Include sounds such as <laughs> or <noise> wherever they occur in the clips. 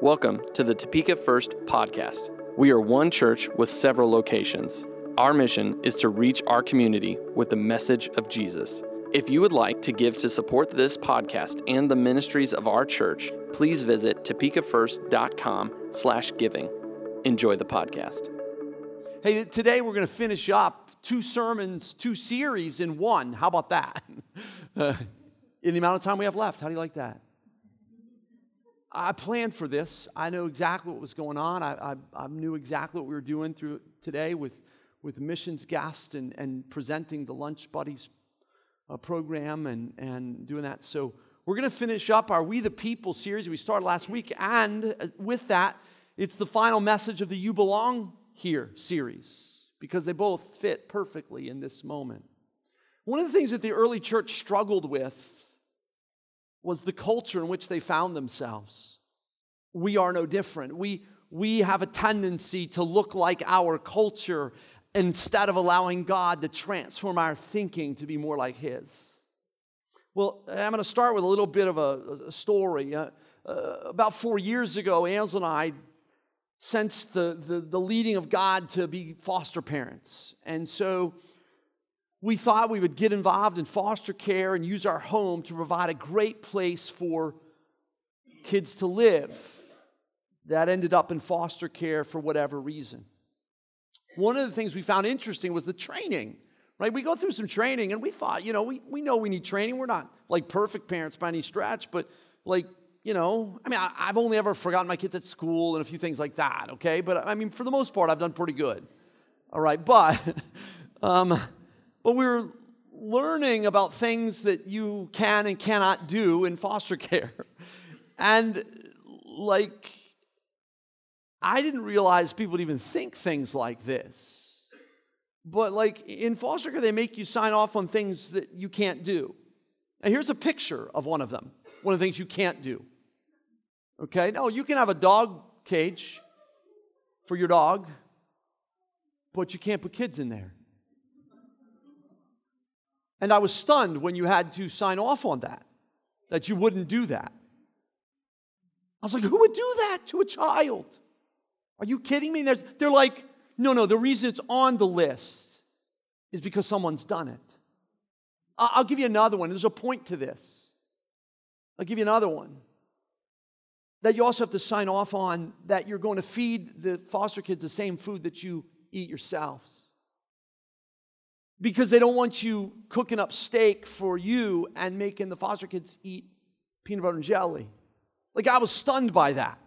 Welcome to the Topeka First podcast. We are one church with several locations. Our mission is to reach our community with the message of Jesus. If you would like to give to support this podcast and the ministries of our church, please visit topekafirst.com slash giving. Enjoy the podcast. Hey, today we're going to finish up two sermons, two series in one. How about that? <laughs> Uh, in the amount of time we have left. How do you like that? I planned for this. I know exactly what was going on. I, I, I knew exactly what we were doing through today with, with missions guests and, and presenting the Lunch Buddies uh, program and, and doing that. So we're going to finish up our We the People series we started last week. And uh, with that, it's the final message of the You Belong Here series because they both fit perfectly in this moment. One of the things that the early church struggled with was the culture in which they found themselves. We are no different. We, we have a tendency to look like our culture instead of allowing God to transform our thinking to be more like His. Well, I'm going to start with a little bit of a, a story. Uh, uh, about four years ago, Ansel and I sensed the, the, the leading of God to be foster parents. And so we thought we would get involved in foster care and use our home to provide a great place for kids to live. That ended up in foster care for whatever reason. One of the things we found interesting was the training, right? We go through some training and we thought, you know, we, we know we need training. We're not like perfect parents by any stretch, but like, you know, I mean, I, have only ever forgotten my kids at school and a few things like that, okay? But I mean, for the most part, I've done pretty good, all right? But, <laughs> um, but we were learning about things that you can and cannot do in foster <laughs> care. And like, I didn't realize people would even think things like this. But like in foster care, they make you sign off on things that you can't do. And here's a picture of one of them, one of the things you can't do. Okay, no, you can have a dog cage for your dog, but you can't put kids in there. And I was stunned when you had to sign off on that, that you wouldn't do that. I was like, who would do that to a child? Are you kidding me? There's, they're like, no, no, the reason it's on the list is because someone's done it. I'll give you another one. There's a point to this. I'll give you another one. That you also have to sign off on that you're going to feed the foster kids the same food that you eat yourselves because they don't want you cooking up steak for you and making the foster kids eat peanut butter and jelly. Like, I was stunned by that.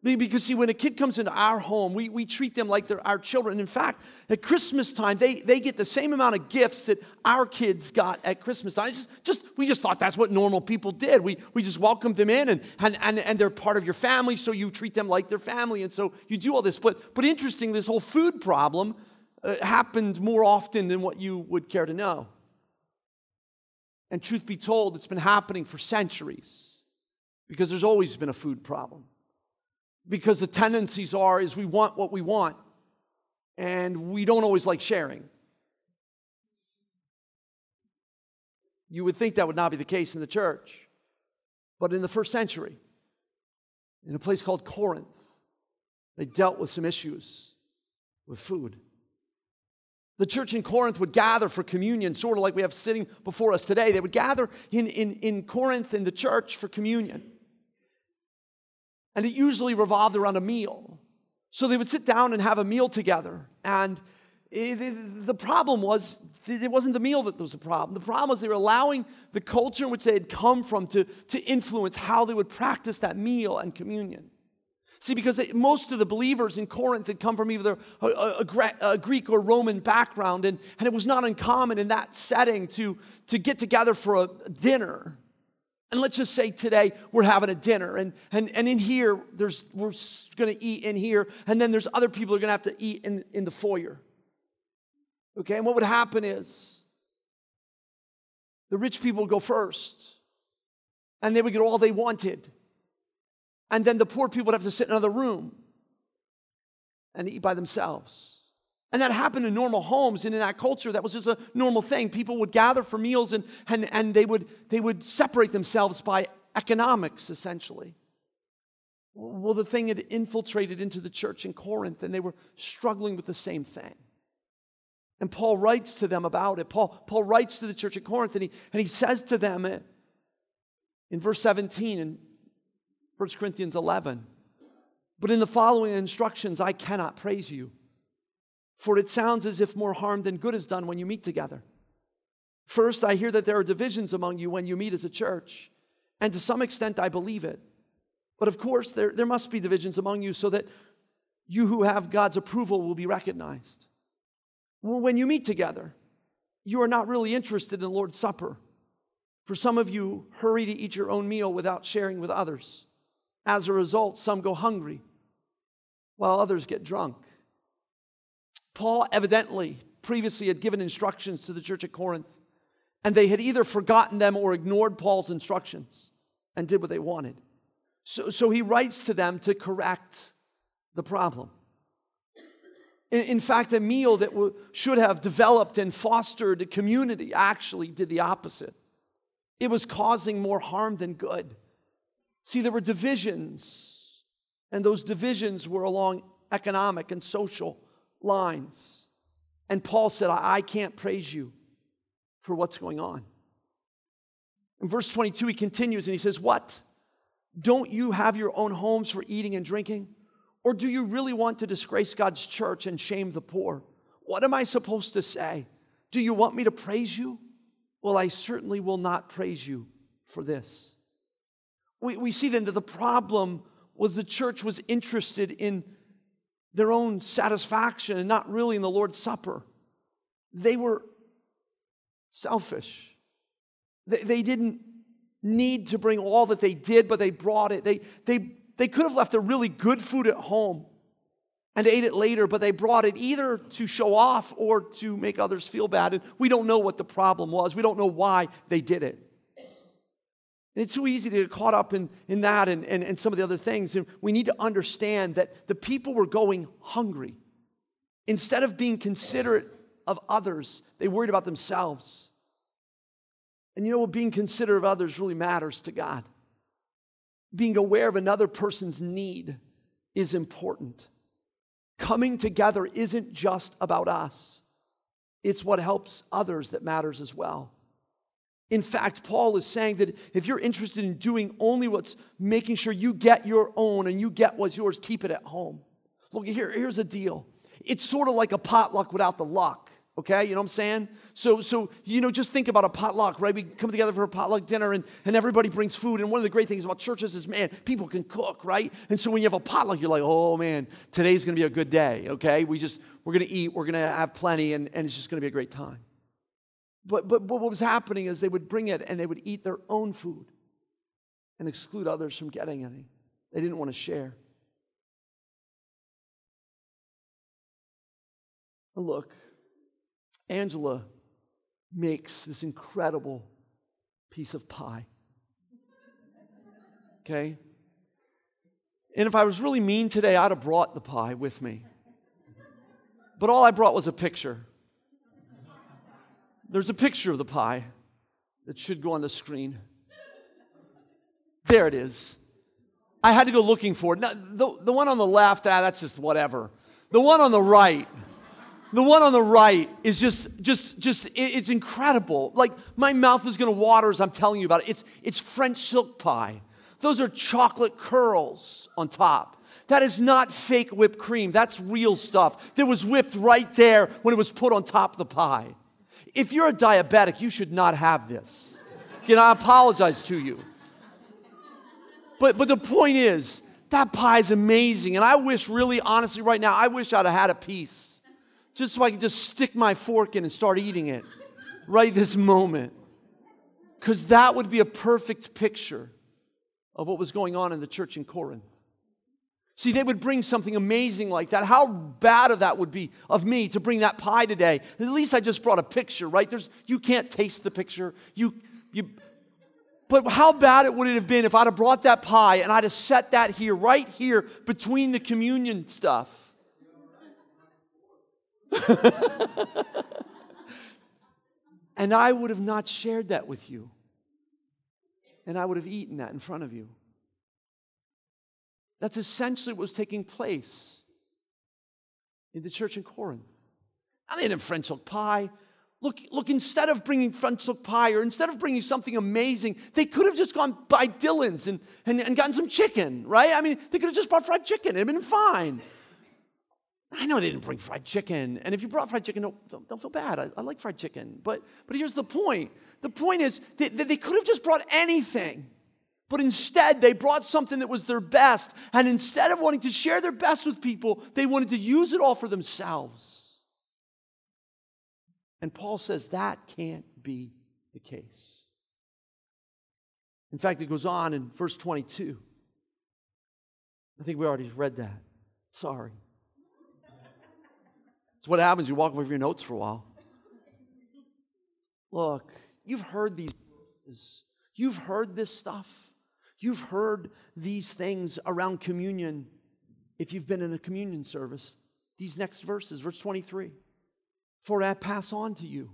Because, see, when a kid comes into our home, we, we treat them like they're our children. In fact, at Christmas time, they, they get the same amount of gifts that our kids got at Christmas time. Just, just, we just thought that's what normal people did. We, we just welcomed them in, and, and, and, and they're part of your family, so you treat them like their family. And so you do all this. But, but interesting, this whole food problem Uh, happened more often than what you would care to know. And truth be told, it's been happening for centuries because there's always been a food problem. Because the tendencies are is we want what we want and we don't always like sharing. You would think that would not be the case in the church. But in the first century, in a place called Corinth, they dealt with some issues with food. The church in Corinth would gather for communion, sort of like we have sitting before us today. They would gather in, in, in Corinth in the church for communion. And it usually revolved around a meal. So they would sit down and have a meal together. And it, it, the problem was, it wasn't the meal that was the problem. The problem was they were allowing the culture in which they had come from to, to influence how they would practice that meal and communion. See, because most of the believers in Corinth had come from either a, a, a, Greek or Roman background, and, and it was not uncommon in that setting to, to get together for a dinner. And let's just say today we're having a dinner, and, and, and in here, there's, we're gonna eat in here, and then there's other people are gonna have to eat in, in the foyer. Okay, and what would happen is the rich people would go first, and they would get all they wanted and then the poor people would have to sit in another room and eat by themselves. And that happened in normal homes, and in that culture, that was just a normal thing. People would gather for meals and, and, and they, would, they would separate themselves by economics, essentially. Well, the thing had infiltrated into the church in Corinth, and they were struggling with the same thing. And Paul writes to them about it. Paul, Paul writes to the church at Corinth, and he, and he says to them eh, in verse 17 in 1 Corinthians 11, But in the following instructions, I cannot praise you, for it sounds as if more harm than good is done when you meet together. First, I hear that there are divisions among you when you meet as a church, and to some extent, I believe it. But of course, there, there must be divisions among you so that you who have God's approval will be recognized. Well, when you meet together, you are not really interested in the Lord's Supper. For some of you, hurry to eat your own meal without sharing with others. As a result, some go hungry, while others get drunk. Paul evidently previously had given instructions to the church at Corinth, and they had either forgotten them or ignored Paul's instructions and did what they wanted. So, so he writes to them to correct the problem. In, in fact, a meal that w- should have developed and fostered a community actually did the opposite. It was causing more harm than good. See, there were divisions, and those divisions were along economic and social lines. And Paul said, I, can't praise you for what's going on. In verse 22, he continues and he says, What? Don't you have your own homes for eating and drinking? Or do you really want to disgrace God's church and shame the poor? What am I supposed to say? Do you want me to praise you? Well, I certainly will not praise you for this. We, we see then that the problem was the church was interested in their own satisfaction and not really in the Lord's Supper. They were selfish. They, they didn't need to bring all that they did, but they brought it. They, they, they could have left the really good food at home and ate it later, but they brought it either to show off or to make others feel bad. And we don't know what the problem was, we don't know why they did it. It's too easy to get caught up in, in that and, and, and some of the other things. And we need to understand that the people were going hungry. Instead of being considerate of others, they worried about themselves. And you know what? Being considerate of others really matters to God. Being aware of another person's need is important. Coming together isn't just about us, it's what helps others that matters as well. In fact, Paul is saying that if you're interested in doing only what's making sure you get your own and you get what's yours, keep it at home. Look, here, here's a deal. It's sort of like a potluck without the luck. Okay, you know what I'm saying? So, so you know, just think about a potluck, right? We come together for a potluck dinner and, and everybody brings food. And one of the great things about churches is, man, people can cook, right? And so when you have a potluck, you're like, oh man, today's gonna be a good day, okay? We just, we're gonna eat, we're gonna have plenty, and, and it's just gonna be a great time. But, but, but what was happening is they would bring it and they would eat their own food and exclude others from getting any. They didn't want to share. And look, Angela makes this incredible piece of pie. Okay? And if I was really mean today, I'd have brought the pie with me. But all I brought was a picture. There's a picture of the pie that should go on the screen. There it is. I had to go looking for it. Now, the, the one on the left, ah, that's just whatever. The one on the right, the one on the right is just, just, just, it's incredible. Like my mouth is gonna water as I'm telling you about it. It's, it's French silk pie. Those are chocolate curls on top. That is not fake whipped cream. That's real stuff that was whipped right there when it was put on top of the pie. If you're a diabetic, you should not have this. Can I apologize to you? But, but the point is, that pie is amazing. And I wish, really, honestly, right now, I wish I'd have had a piece just so I could just stick my fork in and start eating it right this moment. Because that would be a perfect picture of what was going on in the church in Corinth. See, they would bring something amazing like that. How bad of that would be of me to bring that pie today? At least I just brought a picture, right? There's you can't taste the picture. You you but how bad it would it have been if I'd have brought that pie and I'd have set that here, right here between the communion stuff? <laughs> and I would have not shared that with you. And I would have eaten that in front of you. That's essentially what was taking place in the church in Corinth. Now, they didn't French silk pie. Look, look, instead of bringing French silk pie or instead of bringing something amazing, they could have just gone by Dillon's and, and, and gotten some chicken, right? I mean, they could have just brought fried chicken. It'd been fine. I know they didn't bring fried chicken. And if you brought fried chicken, don't, don't, don't feel bad. I, I, like fried chicken. But, but here's the point the point is that they, they could have just brought anything. But instead, they brought something that was their best. And instead of wanting to share their best with people, they wanted to use it all for themselves. And Paul says that can't be the case. In fact, it goes on in verse 22. I think we already read that. Sorry. It's what happens. You walk from your notes for a while. Look, you've heard these verses. You've heard this stuff. You've heard these things around communion if you've been in a communion service. These next verses, verse 23. For I pass on to you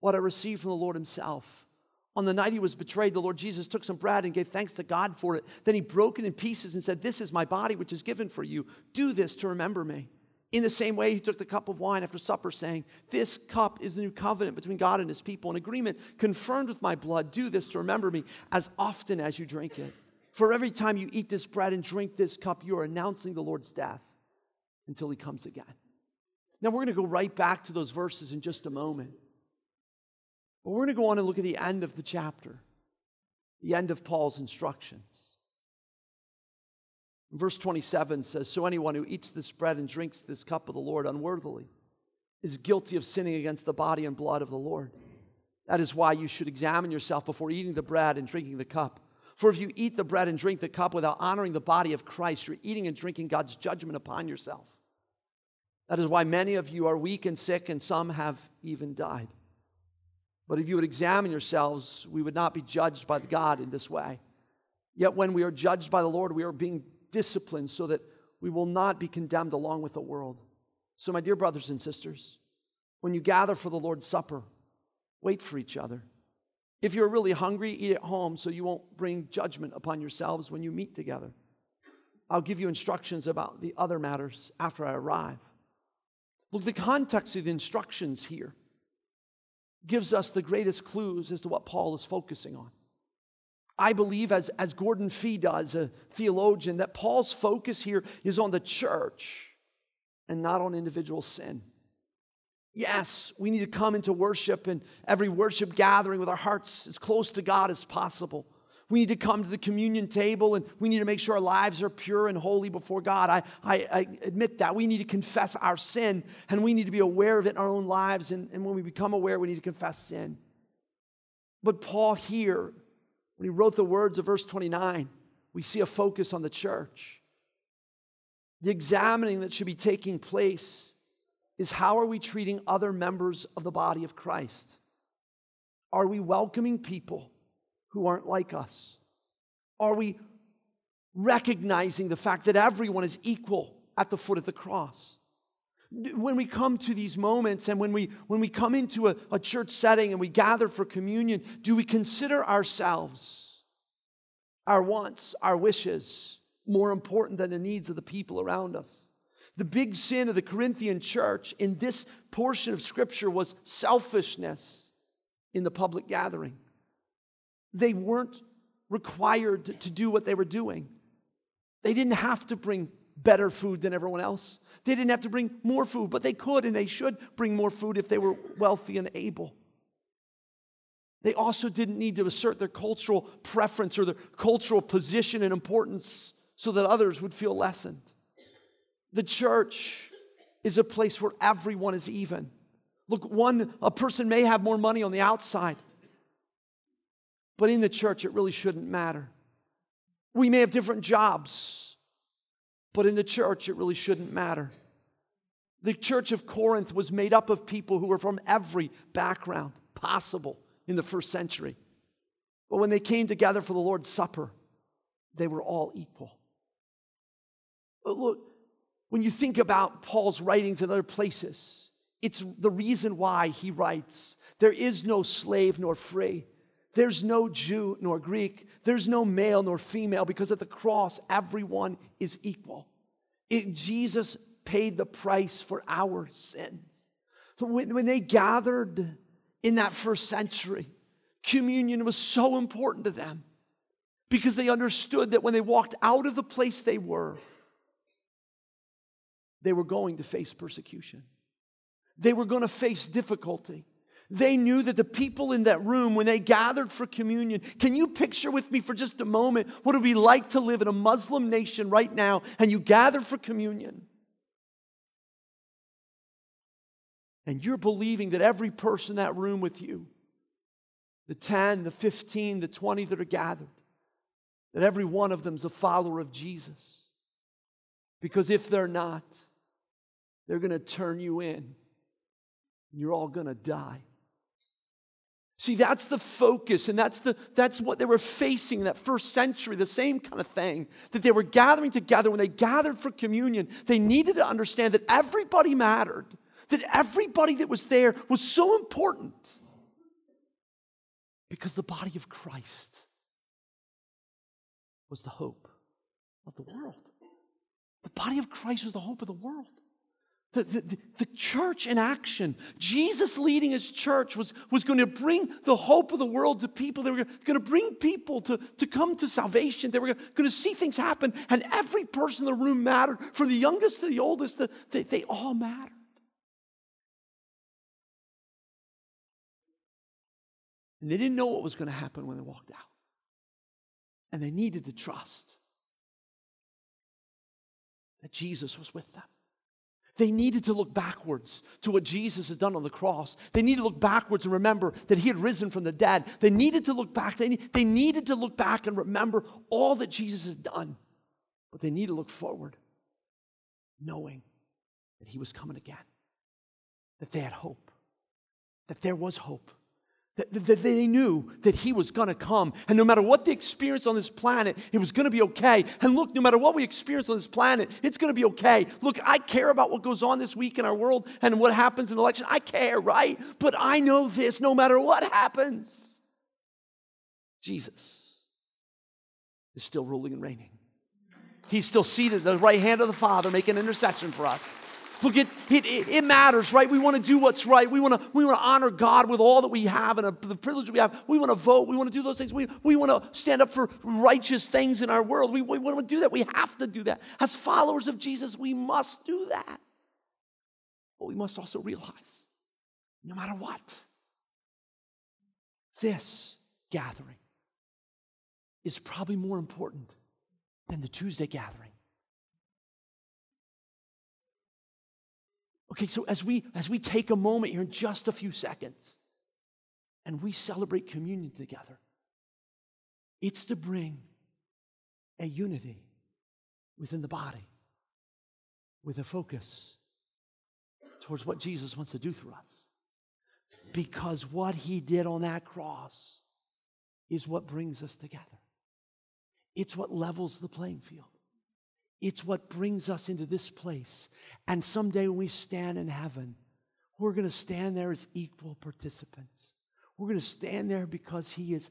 what I received from the Lord Himself. On the night he was betrayed, the Lord Jesus took some bread and gave thanks to God for it. Then he broke it in pieces and said, This is my body, which is given for you. Do this to remember me. In the same way, he took the cup of wine after supper, saying, This cup is the new covenant between God and his people, an agreement confirmed with my blood. Do this to remember me as often as you drink it. For every time you eat this bread and drink this cup, you are announcing the Lord's death until he comes again. Now, we're going to go right back to those verses in just a moment. But we're going to go on and look at the end of the chapter, the end of Paul's instructions. Verse 27 says So anyone who eats this bread and drinks this cup of the Lord unworthily is guilty of sinning against the body and blood of the Lord. That is why you should examine yourself before eating the bread and drinking the cup. For if you eat the bread and drink the cup without honoring the body of Christ, you're eating and drinking God's judgment upon yourself. That is why many of you are weak and sick, and some have even died. But if you would examine yourselves, we would not be judged by God in this way. Yet when we are judged by the Lord, we are being discipline so that we will not be condemned along with the world. So, my dear brothers and sisters, when you gather for the Lord's Supper, wait for each other. If you're really hungry, eat at home so you won't bring judgment upon yourselves when you meet together. I'll give you instructions about the other matters after I arrive. Look, the context of the instructions here gives us the greatest clues as to what Paul is focusing on. I believe, as, as Gordon Fee does, a theologian, that Paul's focus here is on the church and not on individual sin. Yes, we need to come into worship and every worship gathering with our hearts as close to God as possible. We need to come to the communion table and we need to make sure our lives are pure and holy before God. I, I, I, admit that. We need to confess our sin and we need to be aware of it in our own lives. And, and when we become aware, we need to confess sin. But Paul here when he wrote the words of verse 29, we see a focus on the church. The examining that should be taking place is how are we treating other members of the body of Christ? Are we welcoming people who aren't like us? Are we recognizing the fact that everyone is equal at the foot of the cross? When we come to these moments and when we when we come into a, a, church setting and we gather for communion do we consider ourselves our wants our wishes more important than the needs of the people around us? The big sin of the corinthian church in this portion of scripture was selfishness in the public gathering. They weren't required to, to do what they were doing. They didn't have to bring better food than everyone else. They didn't have to bring more food, but they could and they should bring more food if they were wealthy and able. They also didn't need to assert their cultural preference or their cultural position and importance so that others would feel lessened. The church is a place where everyone is even. Look, one a person may have more money on the outside, but in the church it really shouldn't matter. We may have different jobs. But in the church, it really shouldn't matter. The church of Corinth was made up of people who were from every background possible in the first century. But when they came together for the Lord's Supper, they were all equal. But look, when you think about Paul's writings in other places, it's the reason why he writes there is no slave nor free. There's no Jew nor Greek. There's no male nor female because at the cross, everyone is equal. It, Jesus paid the price for our sins. So when, when they gathered in that first century, communion was so important to them because they understood that when they walked out of the place they were, they were going to face persecution. They were going to face difficulty. They knew that the people in that room, when they gathered for communion, can you picture with me for just a moment what it would be like to live in a Muslim nation right now and you gather for communion? And you're believing that every person in that room with you, the 10, the 15, the 20 that are gathered, that every one of them is a follower of Jesus. Because if they're not, they're going to turn you in and you're all going to die. See, that's the focus, and that's, the, that's what they were facing in that first century, the same kind of thing that they were gathering together. When they gathered for communion, they needed to understand that everybody mattered, that everybody that was there was so important because the body of Christ was the hope of the world. The body of Christ was the hope of the world. The, the, the, church in action, Jesus leading his church was, was going to bring the hope of the world to people. They were going to bring people to, to come to salvation. They were going to see things happen, and every person in the room mattered. From the youngest to the oldest, the, they, they all mattered. And they didn't know what was going to happen when they walked out. And they needed to trust that Jesus was with them. They needed to look backwards to what Jesus had done on the cross. They needed to look backwards and remember that he had risen from the dead. They needed to look back. They, they needed to look back and remember all that Jesus had done. But they needed to look forward, knowing that he was coming again, that they had hope, that there was hope. That, they knew that he was going to come. And no matter what they experienced on this planet, it was going to be okay. And look, no matter what we experience on this planet, it's going to be okay. Look, I care about what goes on this week in our world and what happens in the election. I care, right? But I know this no matter what happens, Jesus is still ruling and reigning. He's still seated at the right hand of the Father, making intercession for us. Look, it, it, it matters, right? We want to do what's right. We want to, we want to honor God with all that we have and uh, the privilege we have. We want to vote. We want to do those things. We, we want to stand up for righteous things in our world. We, we want to do that. We have to do that. As followers of Jesus, we must do that. But we must also realize no matter what, this gathering is probably more important than the Tuesday gathering. Okay, so as we as we take a moment here in just a few seconds and we celebrate communion together, it's to bring a unity within the body with a focus towards what Jesus wants to do through us. Because what he did on that cross is what brings us together. It's what levels the playing field. It's what brings us into this place. And someday when we stand in heaven, we're going to stand there as equal participants. We're going to stand there because He has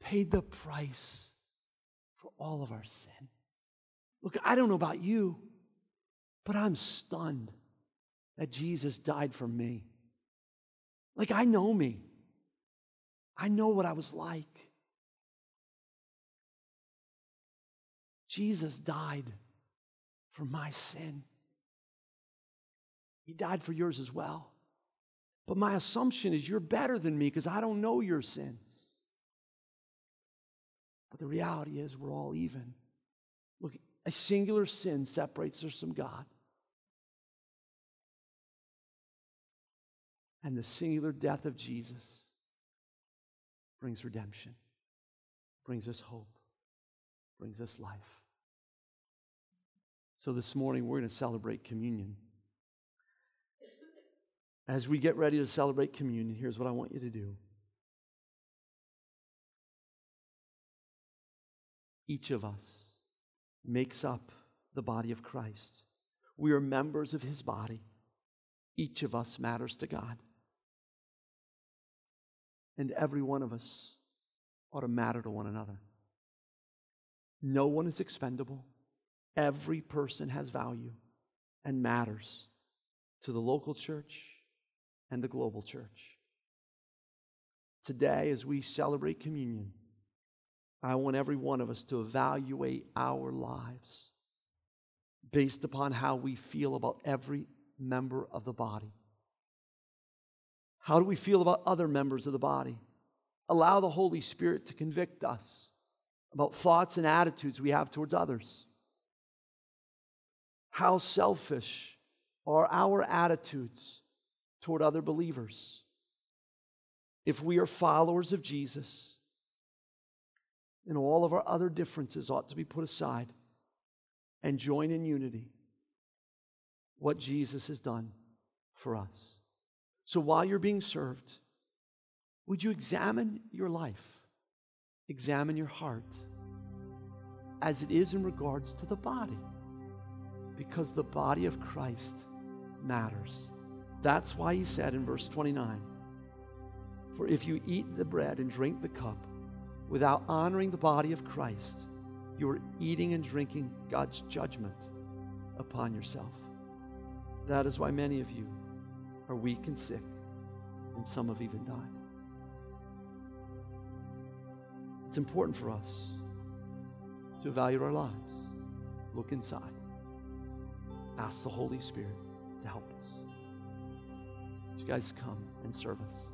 paid the price for all of our sin. Look, I don't know about you, but I'm stunned that Jesus died for me. Like, I know me, I know what I was like. Jesus died for my sin. He died for yours as well. But my assumption is you're better than me because I don't know your sins. But the reality is we're all even. Look, a singular sin separates us from God. And the singular death of Jesus brings redemption, brings us hope, brings us life. So this morning, we're going to celebrate communion. As we get ready to celebrate communion, here's what I want you to do. Each of us makes up the body of Christ. We are members of his body. Each of us matters to God. and every one of us ought to matter to one another. No one is expendable. Every person has value and matters to the local church and the global church. Today, as we celebrate communion, I want every one of us to evaluate our lives based upon how we feel about every member of the body. How do we feel about other members of the body? Allow the Holy Spirit to convict us about thoughts and attitudes we have towards others. How selfish are our attitudes toward other believers? If we are followers of Jesus, then all of our other differences ought to be put aside and join in unity what Jesus has done for us. So while you're being served, would you examine your life, examine your heart as it is in regards to the body? Because the body of Christ matters. That's why he said in verse 29 For if you eat the bread and drink the cup without honoring the body of Christ, you are eating and drinking God's judgment upon yourself. That is why many of you are weak and sick, and some have even died. It's important for us to evaluate our lives, look inside, ask the Holy Spirit to help us. You guys come and serve us.